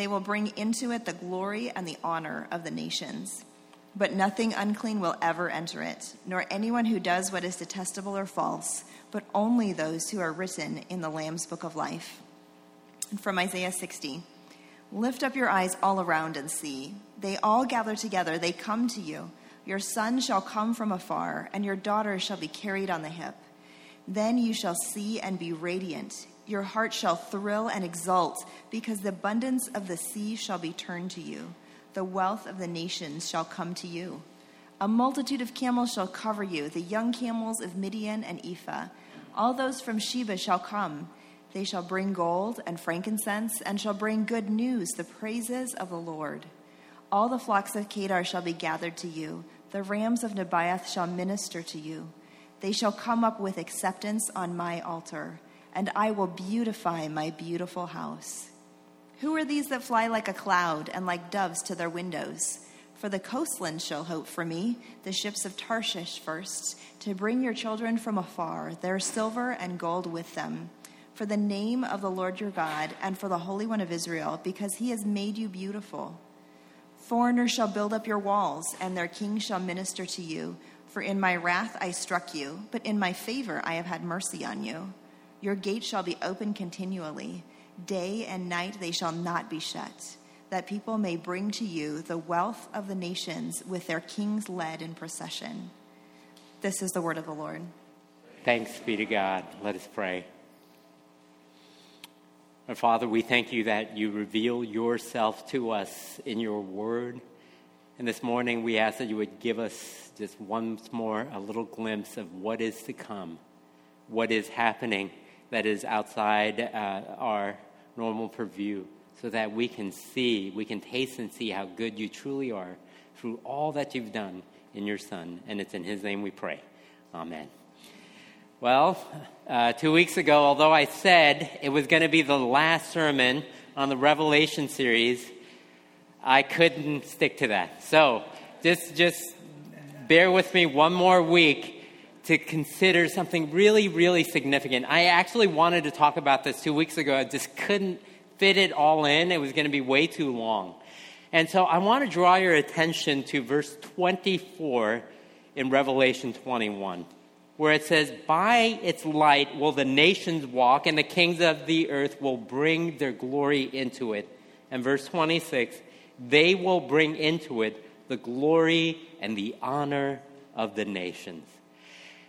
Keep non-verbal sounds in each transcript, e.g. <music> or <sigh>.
They will bring into it the glory and the honor of the nations. But nothing unclean will ever enter it, nor anyone who does what is detestable or false, but only those who are written in the Lamb's book of life. And from Isaiah 60 Lift up your eyes all around and see. They all gather together, they come to you. Your son shall come from afar, and your daughter shall be carried on the hip. Then you shall see and be radiant. Your heart shall thrill and exult, because the abundance of the sea shall be turned to you. The wealth of the nations shall come to you. A multitude of camels shall cover you, the young camels of Midian and Ephah. All those from Sheba shall come. They shall bring gold and frankincense, and shall bring good news, the praises of the Lord. All the flocks of Kedar shall be gathered to you. The rams of Nebaioth shall minister to you. They shall come up with acceptance on my altar, and I will beautify my beautiful house. Who are these that fly like a cloud and like doves to their windows? For the coastlands shall hope for me, the ships of Tarshish first, to bring your children from afar, their silver and gold with them for the name of the Lord your God and for the Holy One of Israel, because he has made you beautiful. Foreigners shall build up your walls, and their kings shall minister to you. For in my wrath I struck you, but in my favor I have had mercy on you. Your gates shall be open continually. Day and night they shall not be shut, that people may bring to you the wealth of the nations with their kings led in procession. This is the word of the Lord. Thanks be to God. Let us pray. Our Father, we thank you that you reveal yourself to us in your word. And this morning we ask that you would give us just once more a little glimpse of what is to come, what is happening that is outside uh, our normal purview, so that we can see, we can taste and see how good you truly are through all that you've done in your Son. And it's in his name we pray. Amen. Well, uh, two weeks ago, although I said it was going to be the last sermon on the Revelation series, I couldn't stick to that. So just, just bear with me one more week to consider something really, really significant. I actually wanted to talk about this two weeks ago. I just couldn't fit it all in. It was going to be way too long. And so I want to draw your attention to verse 24 in Revelation 21 where it says, By its light will the nations walk, and the kings of the earth will bring their glory into it. And verse 26, they will bring into it the glory and the honor of the nations.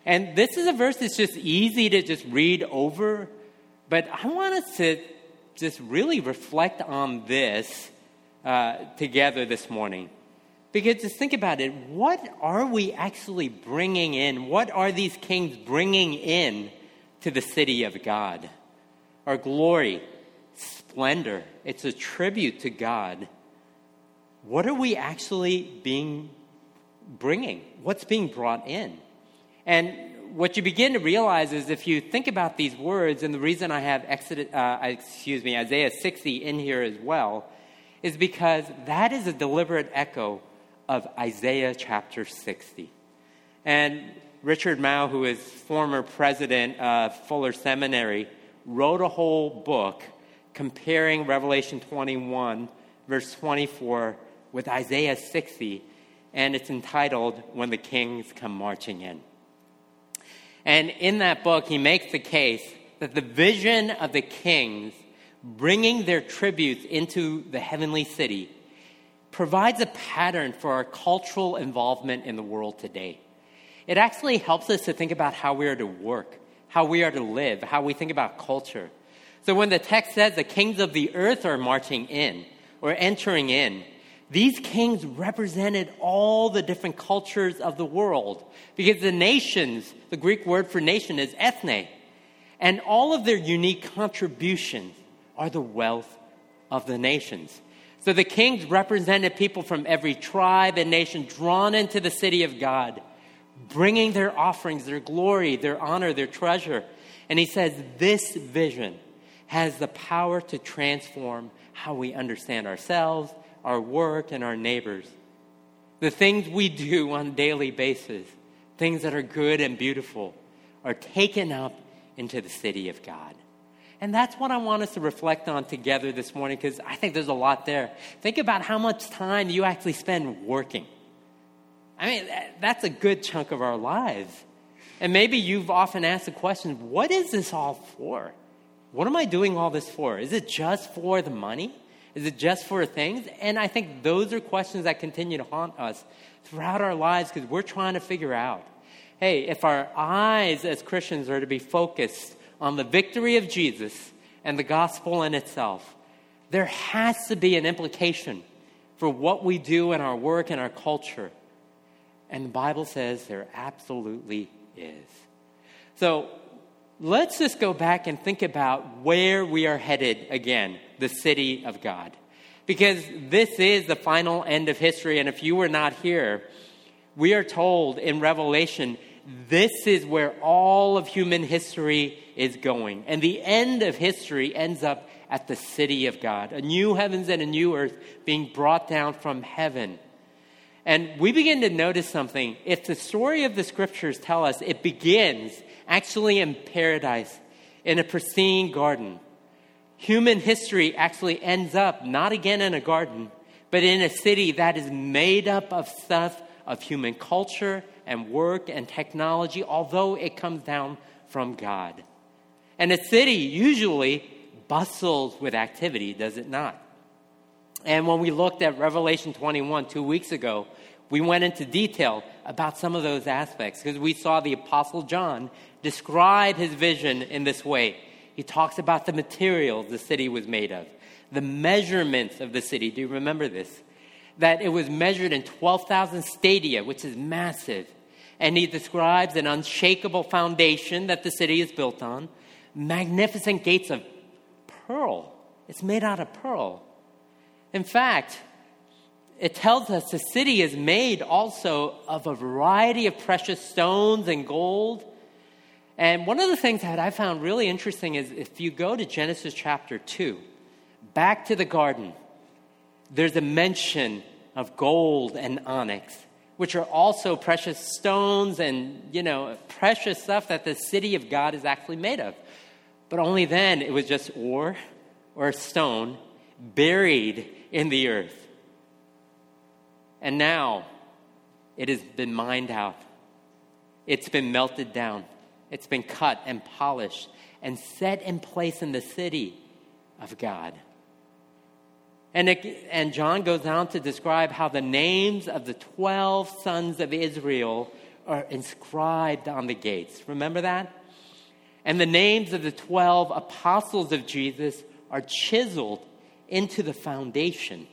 And this is a verse that's just easy to just read over, but I want us to just really reflect on this uh, together this morning. Because just think about it what are we actually bringing in? What are these kings bringing in to the city of God? Our glory, splendor, it's a tribute to God. What are we actually being bringing? What's being brought in? And what you begin to realize is if you think about these words, and the reason I have Exodus, uh, excuse me, Isaiah 60 in here as well, is because that is a deliberate echo of Isaiah chapter 60. And Richard Mouw, who is former president of Fuller Seminary, wrote a whole book comparing Revelation 21, verse 24, with Isaiah 60, and it's entitled When the Kings Come Marching In. And in that book, he makes the case that the vision of the kings bringing their tributes into the heavenly city provides a pattern for our cultural involvement in the world today. It actually helps us to think about how we are to work, how we are to live, how we think about culture. So when the text says the kings of the earth are marching in or entering in, these kings represented all the different cultures of the world because the nations, the Greek word for nation is ethne, and all of their unique contributions are the wealth of the nations. So the kings represented people from every tribe and nation drawn into the city of God, bringing their offerings, their glory, their honor, their treasure. And he says, This vision has the power to transform how we understand ourselves, our work, and our neighbors. The things we do on a daily basis, things that are good and beautiful, are taken up into the city of God. And that's what I want us to reflect on together this morning because I think there's a lot there. Think about how much time you actually spend working. I mean, that's a good chunk of our lives. And maybe you've often asked the question what is this all for? What am I doing all this for? Is it just for the money? Is it just for things? And I think those are questions that continue to haunt us throughout our lives because we're trying to figure out hey, if our eyes as Christians are to be focused on the victory of Jesus and the gospel in itself, there has to be an implication for what we do in our work and our culture. And the Bible says there absolutely is. So let's just go back and think about where we are headed again the city of God. Because this is the final end of history. And if you were not here, we are told in Revelation this is where all of human history is going. And the end of history ends up at the city of God, a new heavens and a new earth being brought down from heaven. And we begin to notice something. If the story of the scriptures tell us it begins actually in paradise, in a pristine garden, human history actually ends up not again in a garden, but in a city that is made up of stuff of human culture and work and technology, although it comes down from God. And a city usually bustles with activity, does it not? And when we looked at Revelation 21 two weeks ago, we went into detail about some of those aspects because we saw the Apostle John describe his vision in this way. He talks about the materials the city was made of, the measurements of the city. Do you remember this? That it was measured in 12,000 stadia, which is massive. And he describes an unshakable foundation that the city is built on, magnificent gates of pearl. It's made out of pearl. In fact, it tells us the city is made also of a variety of precious stones and gold. And one of the things that I found really interesting is if you go to Genesis chapter 2, back to the garden, there's a mention of gold and onyx, which are also precious stones and, you know, precious stuff that the city of God is actually made of. But only then it was just ore or stone buried in the earth. And now it has been mined out, it's been melted down, it's been cut and polished and set in place in the city of God. And, it, and John goes on to describe how the names of the 12 sons of Israel are inscribed on the gates. Remember that? And the names of the 12 apostles of Jesus are chiseled into the foundation.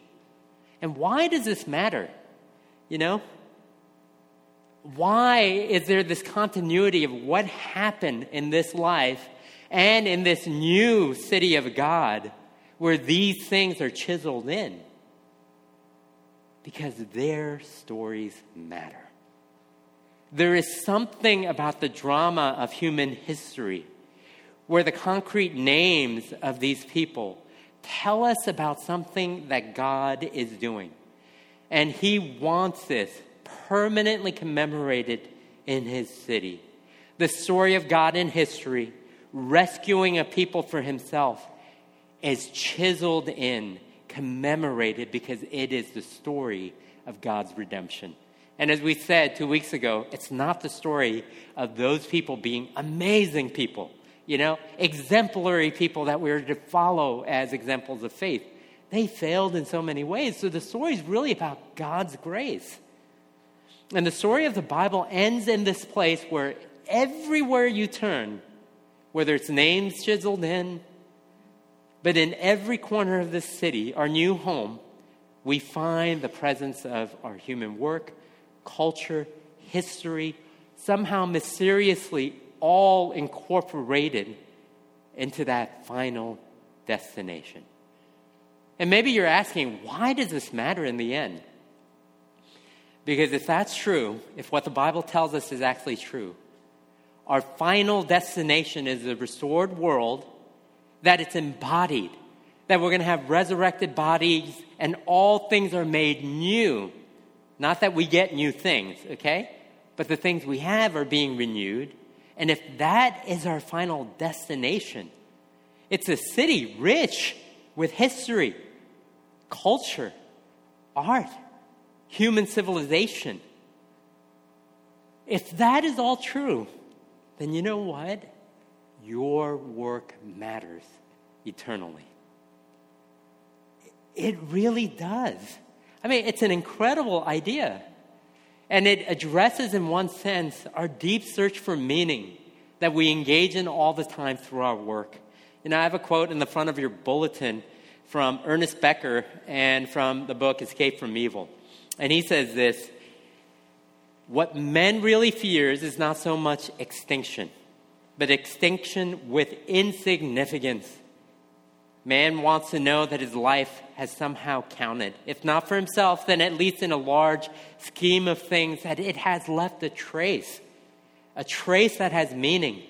And why does this matter? You know? Why is there this continuity of what happened in this life and in this new city of God where these things are chiseled in? Because their stories matter. There is something about the drama of human history where the concrete names of these people tell us about something that God is doing. And he wants this permanently commemorated in his city. The story of God in history, rescuing a people for himself, is chiseled in, commemorated, because it is the story of God's redemption. And as we said two weeks ago, it's not the story of those people being amazing people, you know, exemplary people that we're to follow as examples of faith. They failed in so many ways. So the story is really about God's grace. And the story of the Bible ends in this place where everywhere you turn, whether it's names chiseled in, but in every corner of this city, our new home, we find the presence of our human work, culture, history, somehow mysteriously all incorporated into that final destination. And maybe you're asking, why does this matter in the end? Because if that's true, if what the Bible tells us is actually true, our final destination is a restored world, that it's embodied, that we're going to have resurrected bodies and all things are made new. Not that we get new things, okay? But the things we have are being renewed. And if that is our final destination, it's a city rich with history, culture, art human civilization. If that is all true, then you know what? Your work matters eternally. It really does. I mean, it's an incredible idea. And it addresses, in one sense, our deep search for meaning that we engage in all the time through our work. And I have a quote in the front of your bulletin from Ernest Becker and from the book Escape from Evil. And he says this What men really fears is not so much extinction, but extinction with insignificance. Man wants to know that his life has somehow counted. If not for himself, then at least in a large scheme of things, that it has left a trace, a trace that has meaning.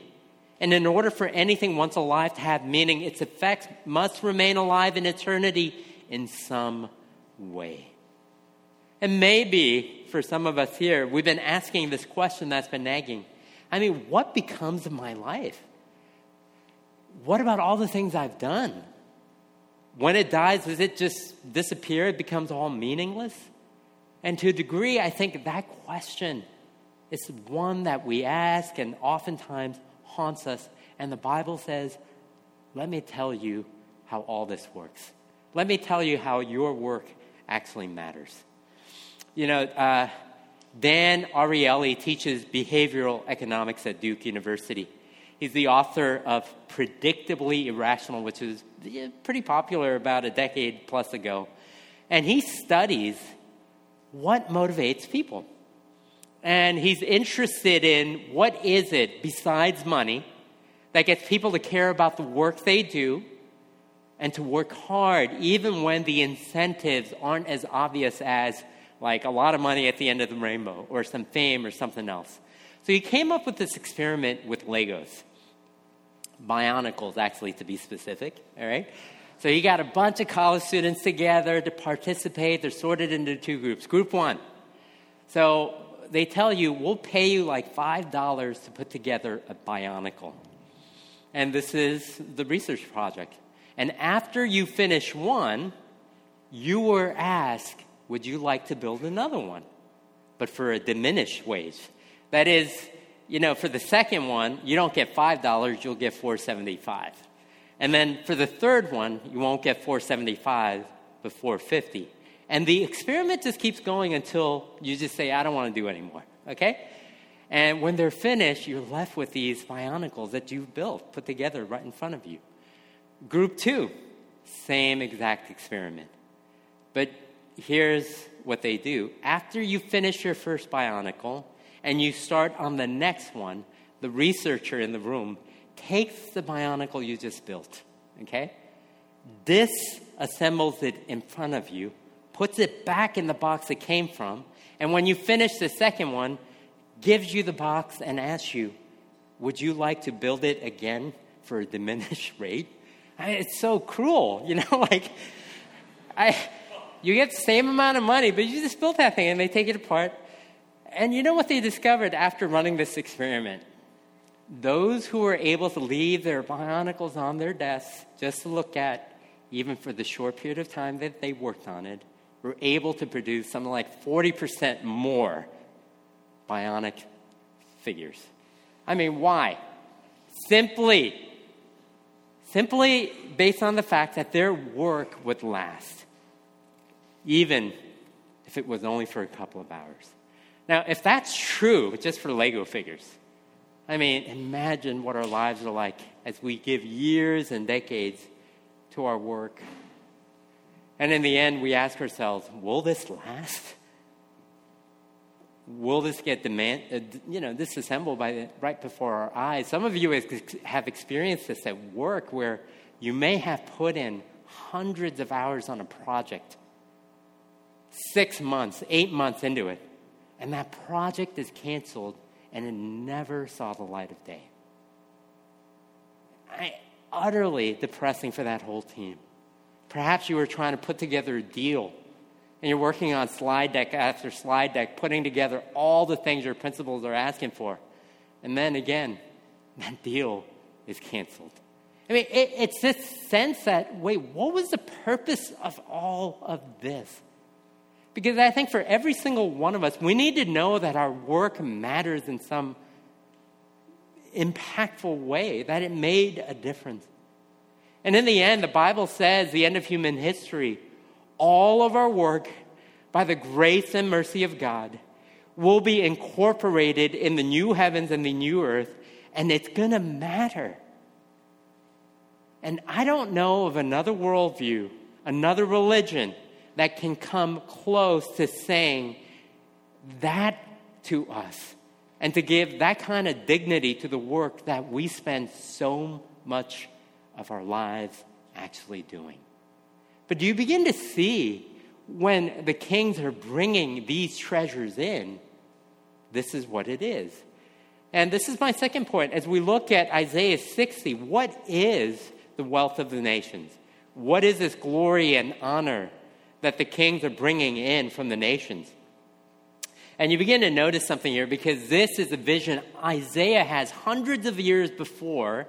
And in order for anything once alive to have meaning, its effects must remain alive in eternity in some way. And maybe for some of us here, we've been asking this question that's been nagging. I mean, what becomes of my life? What about all the things I've done? When it dies, does it just disappear? It becomes all meaningless? And to a degree, I think that question is one that we ask and oftentimes haunts us. And the Bible says, let me tell you how all this works. Let me tell you how your work actually matters. You know, uh, Dan Ariely teaches behavioral economics at Duke University. He's the author of Predictably Irrational, which was pretty popular about a decade plus ago. And he studies what motivates people. And he's interested in what is it besides money that gets people to care about the work they do and to work hard, even when the incentives aren't as obvious as like a lot of money at the end of the rainbow or some fame or something else. So he came up with this experiment with Legos. Bionicles, actually, to be specific, all right? So he got a bunch of college students together to participate. They're sorted into two groups. Group one. So they tell you, we'll pay you like $5 to put together a bionicle. And this is the research project. And after you finish one, you were asked would you like to build another one? But for a diminished wage. That is, you know, for the second one, you don't get $5, you'll get 475 And then for the third one, you won't get 475 but 450 And the experiment just keeps going until you just say, I don't want to do anymore, okay? And when they're finished, you're left with these bionicles that you've built, put together right in front of you. Group two, same exact experiment. But here's what they do. After you finish your first bionicle and you start on the next one, the researcher in the room takes the bionicle you just built, okay? Disassembles it in front of you, puts it back in the box it came from, and when you finish the second one, gives you the box and asks you, Would you like to build it again for a diminished <laughs> rate? I mean, it's so cruel, you know, <laughs> like I you get the same amount of money, but you just built that thing and they take it apart. And you know what they discovered after running this experiment? Those who were able to leave their bionicles on their desks just to look at, even for the short period of time that they worked on it, were able to produce something like 40% more bionic figures. I mean, why? Simply, simply based on the fact that their work would last even if it was only for a couple of hours. Now, if that's true, just for Lego figures, I mean, imagine what our lives are like as we give years and decades to our work. And in the end, we ask ourselves, will this last? Will this get demand, uh, you know, disassembled by the, right before our eyes? Some of you have experienced this at work where you may have put in hundreds of hours on a project, six months, eight months into it, and that project is canceled and it never saw the light of day. I, utterly depressing for that whole team. Perhaps you were trying to put together a deal and you're working on slide deck after slide deck, putting together all the things your principals are asking for. And then again, <laughs> that deal is canceled. I mean, it, it's this sense that, wait, what was the purpose of all of this? Because I think for every single one of us, we need to know that our work matters in some impactful way, that it made a difference. And in the end, the Bible says, the end of human history, all of our work, by the grace and mercy of God, will be incorporated in the new heavens and the new earth, and it's going to matter. And I don't know of another worldview, another religion that can come close to saying that to us and to give that kind of dignity to the work that we spend so much of our lives actually doing. But do you begin to see when the kings are bringing these treasures in? This is what it is. And this is my second point. As we look at Isaiah 60, what is the wealth of the nations? What is this glory and honor that the kings are bringing in from the nations? And you begin to notice something here because this is a vision Isaiah has hundreds of years before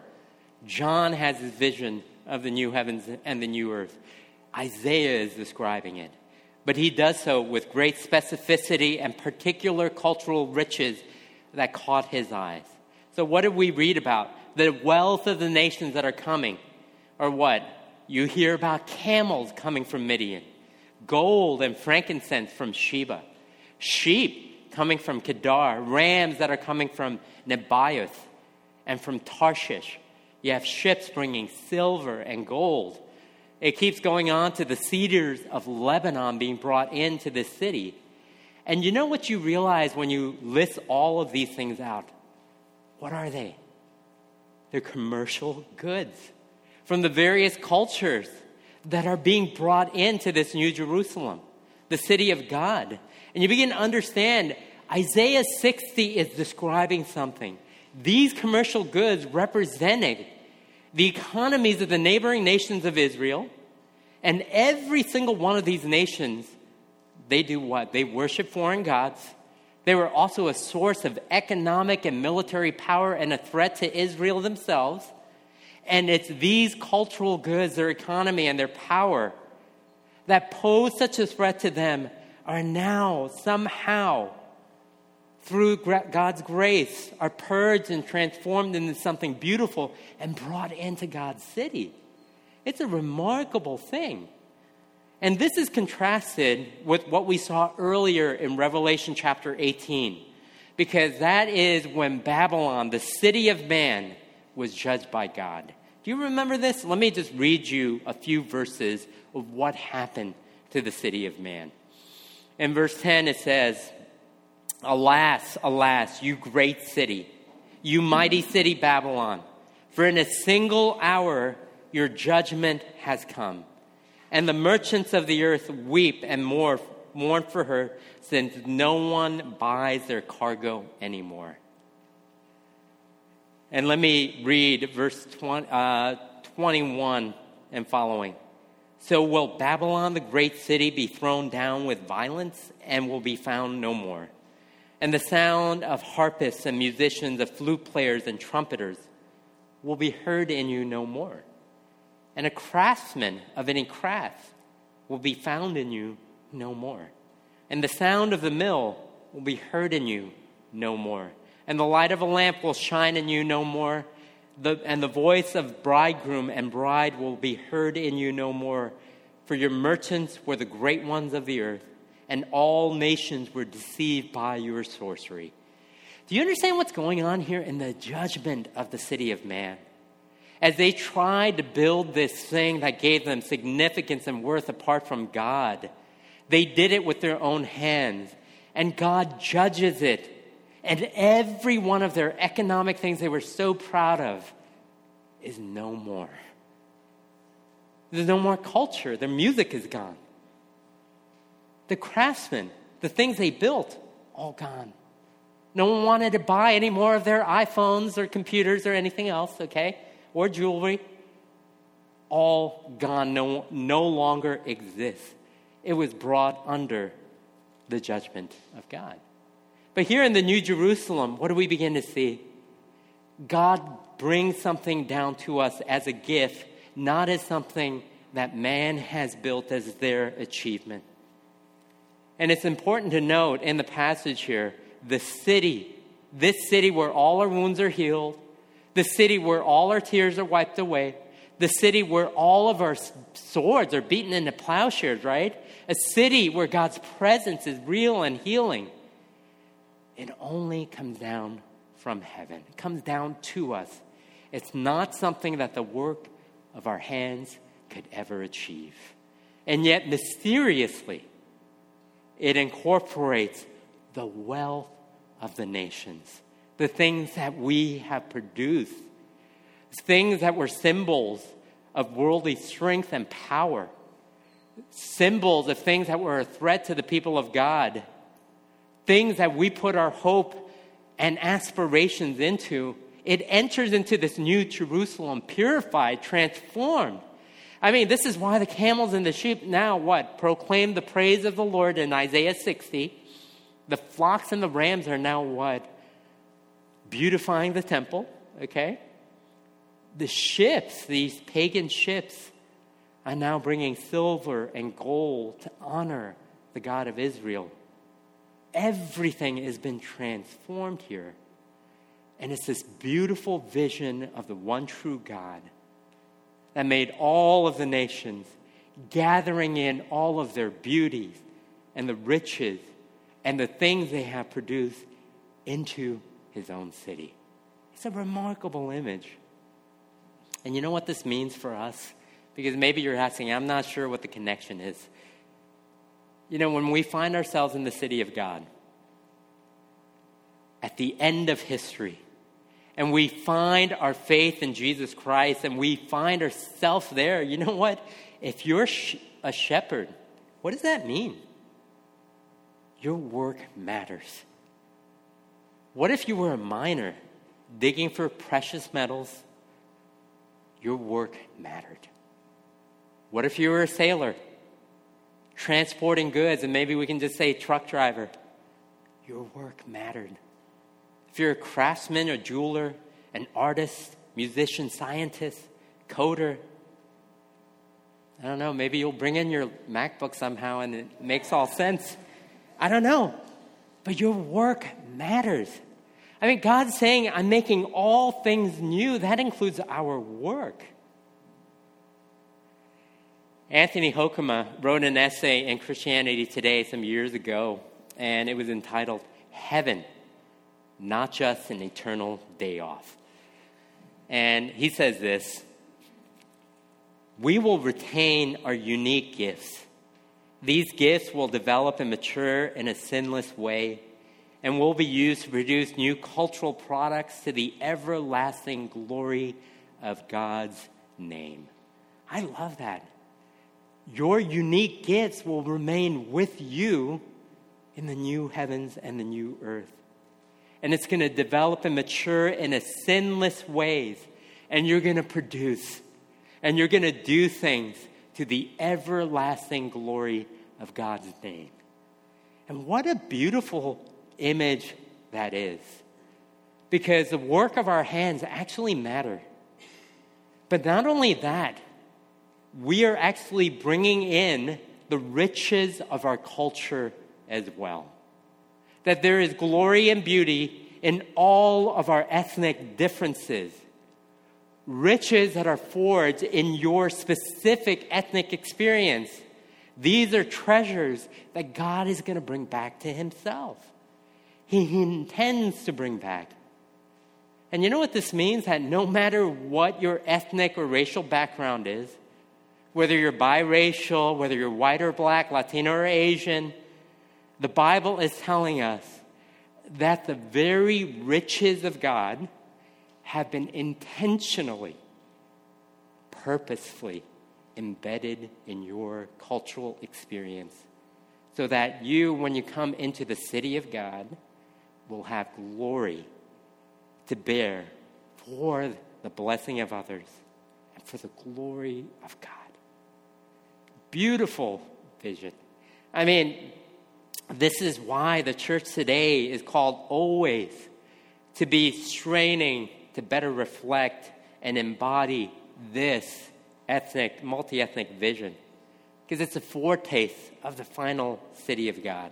John has his vision of the new heavens and the new earth. Isaiah is describing it. But he does so with great specificity and particular cultural riches that caught his eyes. So, what did we read about? The wealth of the nations that are coming. Or what? You hear about camels coming from Midian, gold and frankincense from Sheba sheep coming from Kedar, rams that are coming from Nebaioth and from Tarshish. You have ships bringing silver and gold. It keeps going on to the cedars of Lebanon being brought into the city. And you know what you realize when you list all of these things out? What are they? They're commercial goods from the various cultures that are being brought into this New Jerusalem, the city of God. And you begin to understand Isaiah 60 is describing something. These commercial goods represented the economies of the neighboring nations of Israel. And every single one of these nations, they do what? They worship foreign gods. They were also a source of economic and military power and a threat to Israel themselves. And it's these cultural goods, their economy, and their power that pose such a threat to them are now somehow, through God's grace, are purged and transformed into something beautiful and brought into God's city. It's a remarkable thing. And this is contrasted with what we saw earlier in Revelation chapter 18, because that is when Babylon, the city of man, was judged by God. You remember this? Let me just read you a few verses of what happened to the city of man. In verse 10, it says, Alas, alas, you great city, you mighty city Babylon, for in a single hour your judgment has come. And the merchants of the earth weep and mourn for her, since no one buys their cargo anymore. And let me read verse 20, uh, 21 and following. So will Babylon, the great city, be thrown down with violence and will be found no more. And the sound of harpists and musicians, of flute players and trumpeters will be heard in you no more. And a craftsman of any craft will be found in you no more. And the sound of the mill will be heard in you no more. And the light of a lamp will shine in you no more the, and the voice of bridegroom and bride will be heard in you no more. For your merchants were the great ones of the earth, and all nations were deceived by your sorcery. Do you understand what's going on here in the judgment of the city of man? As they tried to build this thing that gave them significance and worth apart from God, they did it with their own hands, and God judges it and every one of their economic things they were so proud of is no more. There's no more culture. Their music is gone. The craftsmen, the things they built, all gone. No one wanted to buy any more of their iPhones or computers or anything else, okay? Or jewelry. All gone, no, no longer exists. It was brought under the judgment of God. But here in the New Jerusalem, what do we begin to see? God brings something down to us as a gift, not as something that man has built as their achievement. And it's important to note in the passage here the city, this city where all our wounds are healed, the city where all our tears are wiped away, the city where all of our swords are beaten into plowshares, right? A city where God's presence is real and healing. It only comes down from heaven, it comes down to us. It's not something that the work of our hands could ever achieve. And yet, mysteriously, it incorporates the wealth of the nations, the things that we have produced, things that were symbols of worldly strength and power, symbols of things that were a threat to the people of God, things that we put our hope and aspirations into. It enters into this new Jerusalem, purified, transformed. I mean, this is why the camels and the sheep now what? Proclaim the praise of the Lord in Isaiah 60. The flocks and the rams are now what? Beautifying the temple, okay? The ships, these pagan ships, are now bringing silver and gold to honor the God of Israel. Everything has been transformed here. And it's this beautiful vision of the one true God that made all of the nations, gathering in all of their beauties and the riches and the things they have produced into his own city. It's a remarkable image. And you know what this means for us? Because maybe you're asking, I'm not sure what the connection is. You know, when we find ourselves in the city of God, at the end of history, and we find our faith in Jesus Christ and we find ourselves there, you know what? If you're a shepherd, what does that mean? Your work matters. What if you were a miner digging for precious metals? Your work mattered. What if you were a sailor transporting goods, and maybe we can just say truck driver? Your work mattered. If you're a craftsman a jeweler, an artist, musician, scientist, coder, I don't know, maybe you'll bring in your MacBook somehow and it makes all sense. I don't know. But your work matters. I mean, God's saying, I'm making all things new. That includes our work. Anthony Hoekema wrote an essay in Christianity Today some years ago, and it was entitled Heaven not just an eternal day off. And he says this We will retain our unique gifts. These gifts will develop and mature in a sinless way and will be used to produce new cultural products to the everlasting glory of God's name. I love that. Your unique gifts will remain with you in the new heavens and the new earth and it's going to develop and mature in a sinless ways and you're going to produce and you're going to do things to the everlasting glory of God's name. And what a beautiful image that is. Because the work of our hands actually matter. But not only that, we are actually bringing in the riches of our culture as well that there is glory and beauty in all of our ethnic differences, riches that are forged in your specific ethnic experience. These are treasures that God is going to bring back to Himself. He intends to bring back. And you know what this means? That no matter what your ethnic or racial background is, whether you're biracial, whether you're white or black, Latino or Asian, the Bible is telling us that the very riches of God have been intentionally, purposefully embedded in your cultural experience so that you, when you come into the city of God, will have glory to bear for the blessing of others and for the glory of God. Beautiful vision. I mean, this is why the church today is called always to be straining to better reflect and embody this ethnic, multi ethnic vision. Because it's a foretaste of the final city of God.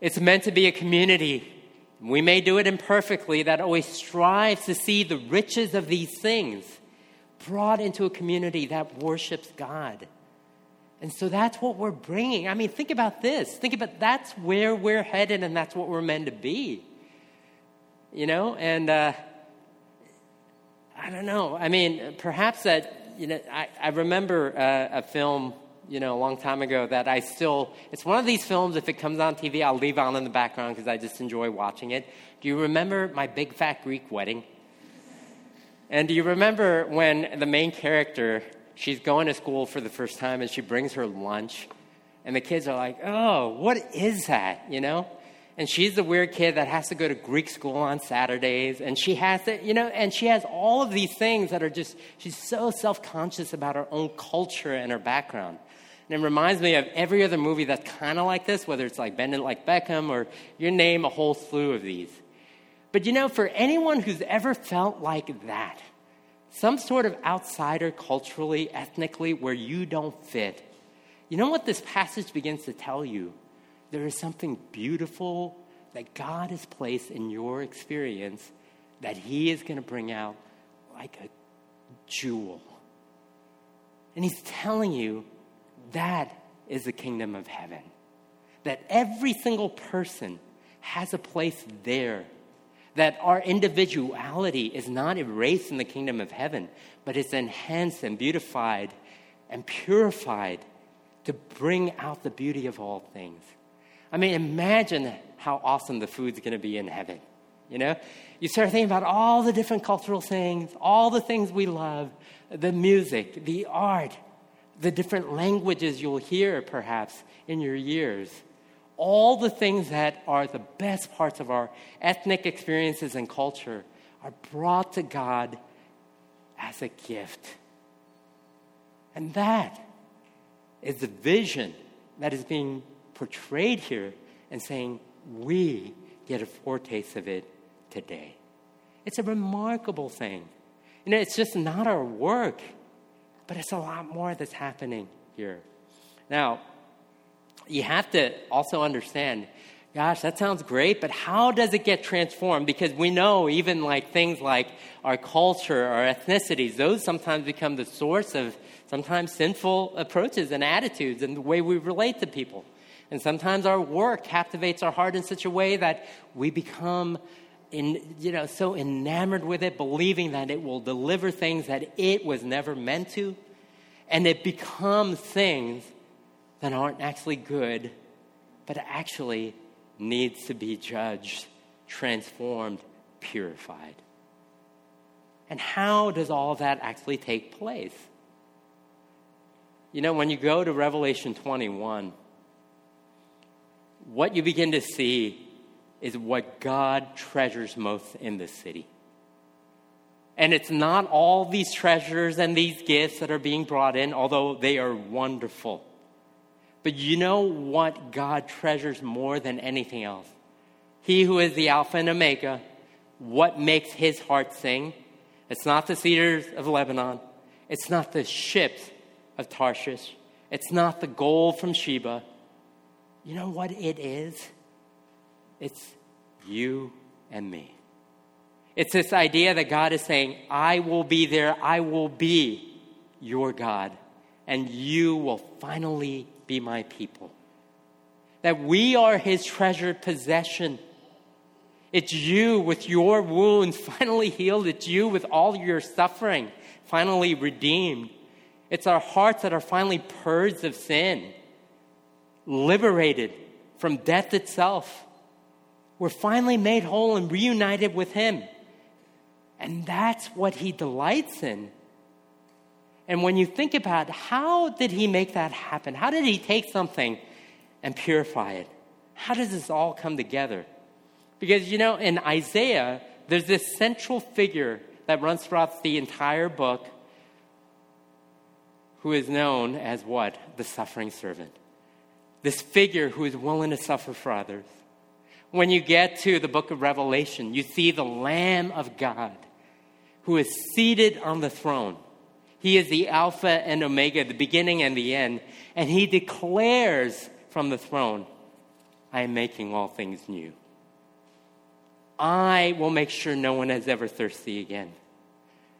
It's meant to be a community. We may do it imperfectly, that always strives to see the riches of these things brought into a community that worships God. And so that's what we're bringing. I mean, think about this. Think about that's where we're headed, and that's what we're meant to be. You know, and uh, I don't know. I mean, perhaps that, you know, I, I remember uh, a film, you know, a long time ago that I still, it's one of these films, if it comes on TV, I'll leave on in the background because I just enjoy watching it. Do you remember My Big Fat Greek Wedding? And do you remember when the main character she's going to school for the first time and she brings her lunch. And the kids are like, oh, what is that? You know? And she's the weird kid that has to go to Greek school on Saturdays. And she has to, you know, and she has all of these things that are just, she's so self conscious about her own culture and her background. And it reminds me of every other movie that's kind of like this, whether it's like Bend It Like Beckham or your name a whole slew of these. But you know, for anyone who's ever felt like that, some sort of outsider culturally, ethnically, where you don't fit. You know what this passage begins to tell you? There is something beautiful that God has placed in your experience that He is going to bring out like a jewel. And He's telling you that is the kingdom of heaven. That every single person has a place there that our individuality is not erased in the kingdom of heaven, but it's enhanced and beautified and purified to bring out the beauty of all things. I mean, imagine how awesome the food's going to be in heaven. You know, you start thinking about all the different cultural things, all the things we love, the music, the art, the different languages you'll hear perhaps in your years all the things that are the best parts of our ethnic experiences and culture are brought to God as a gift. And that is the vision that is being portrayed here and saying, we get a foretaste of it today. It's a remarkable thing. You know, it's just not our work, but it's a lot more that's happening here. Now, you have to also understand gosh, that sounds great, but how does it get transformed? Because we know even like things like our culture, our ethnicities, those sometimes become the source of sometimes sinful approaches and attitudes and the way we relate to people. And sometimes our work captivates our heart in such a way that we become in, you know, so enamored with it, believing that it will deliver things that it was never meant to. And it becomes things that aren't actually good, but actually needs to be judged, transformed, purified. And how does all that actually take place? You know, when you go to Revelation 21, what you begin to see is what God treasures most in the city. And it's not all these treasures and these gifts that are being brought in, although they are wonderful. But you know what God treasures more than anything else? He who is the Alpha and Omega, what makes his heart sing? It's not the cedars of Lebanon. It's not the ships of Tarshish. It's not the gold from Sheba. You know what it is? It's you and me. It's this idea that God is saying, I will be there, I will be your God, and you will finally be my people. That we are his treasured possession. It's you with your wounds finally healed. It's you with all your suffering finally redeemed. It's our hearts that are finally purged of sin, liberated from death itself. We're finally made whole and reunited with Him. And that's what He delights in. And when you think about how did he make that happen? How did he take something and purify it? How does this all come together? Because, you know, in Isaiah, there's this central figure that runs throughout the entire book who is known as what? The suffering servant. This figure who is willing to suffer for others. When you get to the book of Revelation, you see the Lamb of God who is seated on the throne. He is the Alpha and Omega, the beginning and the end. And he declares from the throne, I am making all things new. I will make sure no one is ever thirsty again.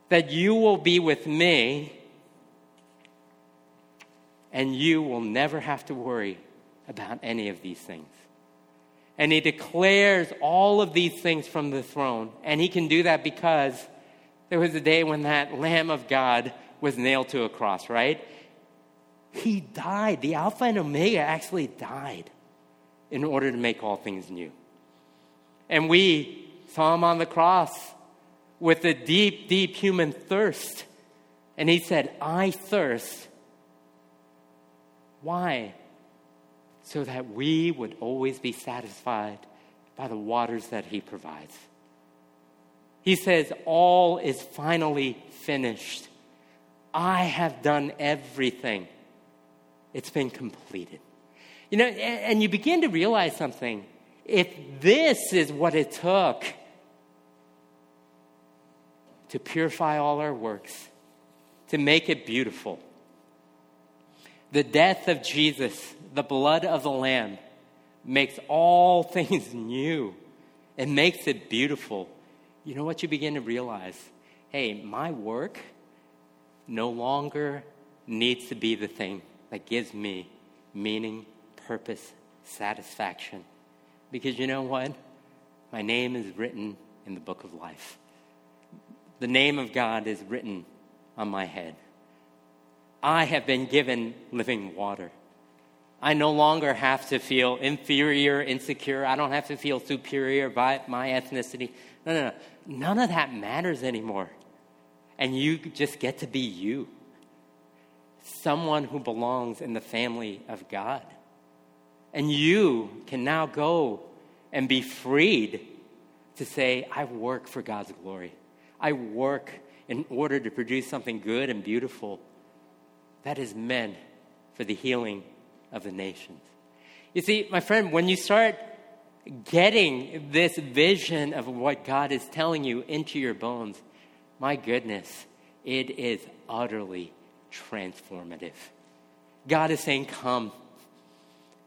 That you will be with me, and you will never have to worry about any of these things. And he declares all of these things from the throne. And he can do that because there was a day when that Lamb of God was nailed to a cross, right? He died. The Alpha and Omega actually died in order to make all things new. And we saw him on the cross with a deep, deep human thirst. And he said, I thirst. Why? So that we would always be satisfied by the waters that he provides. He says, All is finally finished. I have done everything. It's been completed. You know, and you begin to realize something if this is what it took to purify all our works, to make it beautiful, the death of Jesus, the blood of the Lamb, makes all <laughs> things new. It makes it beautiful. You know what you begin to realize? Hey, my work no longer needs to be the thing that gives me meaning, purpose, satisfaction. Because you know what? My name is written in the book of life. The name of God is written on my head. I have been given living water. I no longer have to feel inferior, insecure. I don't have to feel superior by my ethnicity. No, no, no. None of that matters anymore. And you just get to be you someone who belongs in the family of God. And you can now go and be freed to say, I work for God's glory. I work in order to produce something good and beautiful that is meant for the healing of the nations. You see, my friend, when you start getting this vision of what God is telling you into your bones, my goodness, it is utterly transformative. God is saying, Come.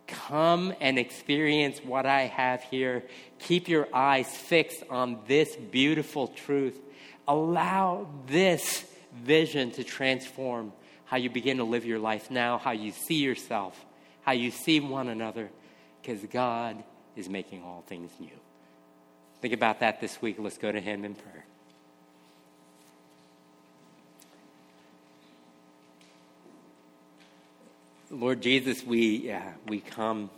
Come and experience what I have here. Keep your eyes fixed on this beautiful truth. Allow this vision to transform how you begin to live your life now, how you see yourself, how you see one another, because God is making all things new. Think about that this week. Let's go to Him in prayer. Lord Jesus, we, uh, we come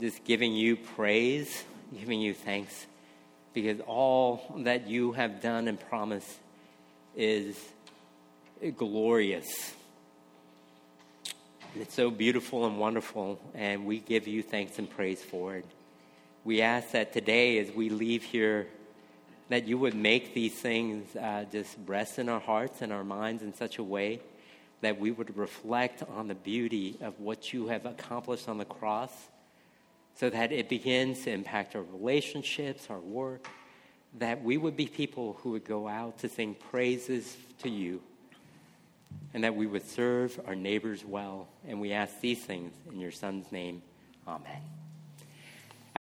just giving you praise, giving you thanks, because all that you have done and promised is glorious. It's so beautiful and wonderful, and we give you thanks and praise for it. We ask that today, as we leave here, that you would make these things uh, just rest in our hearts and our minds in such a way that we would reflect on the beauty of what you have accomplished on the cross so that it begins to impact our relationships, our work, that we would be people who would go out to sing praises to you, and that we would serve our neighbors well. And we ask these things in your Son's name. Amen.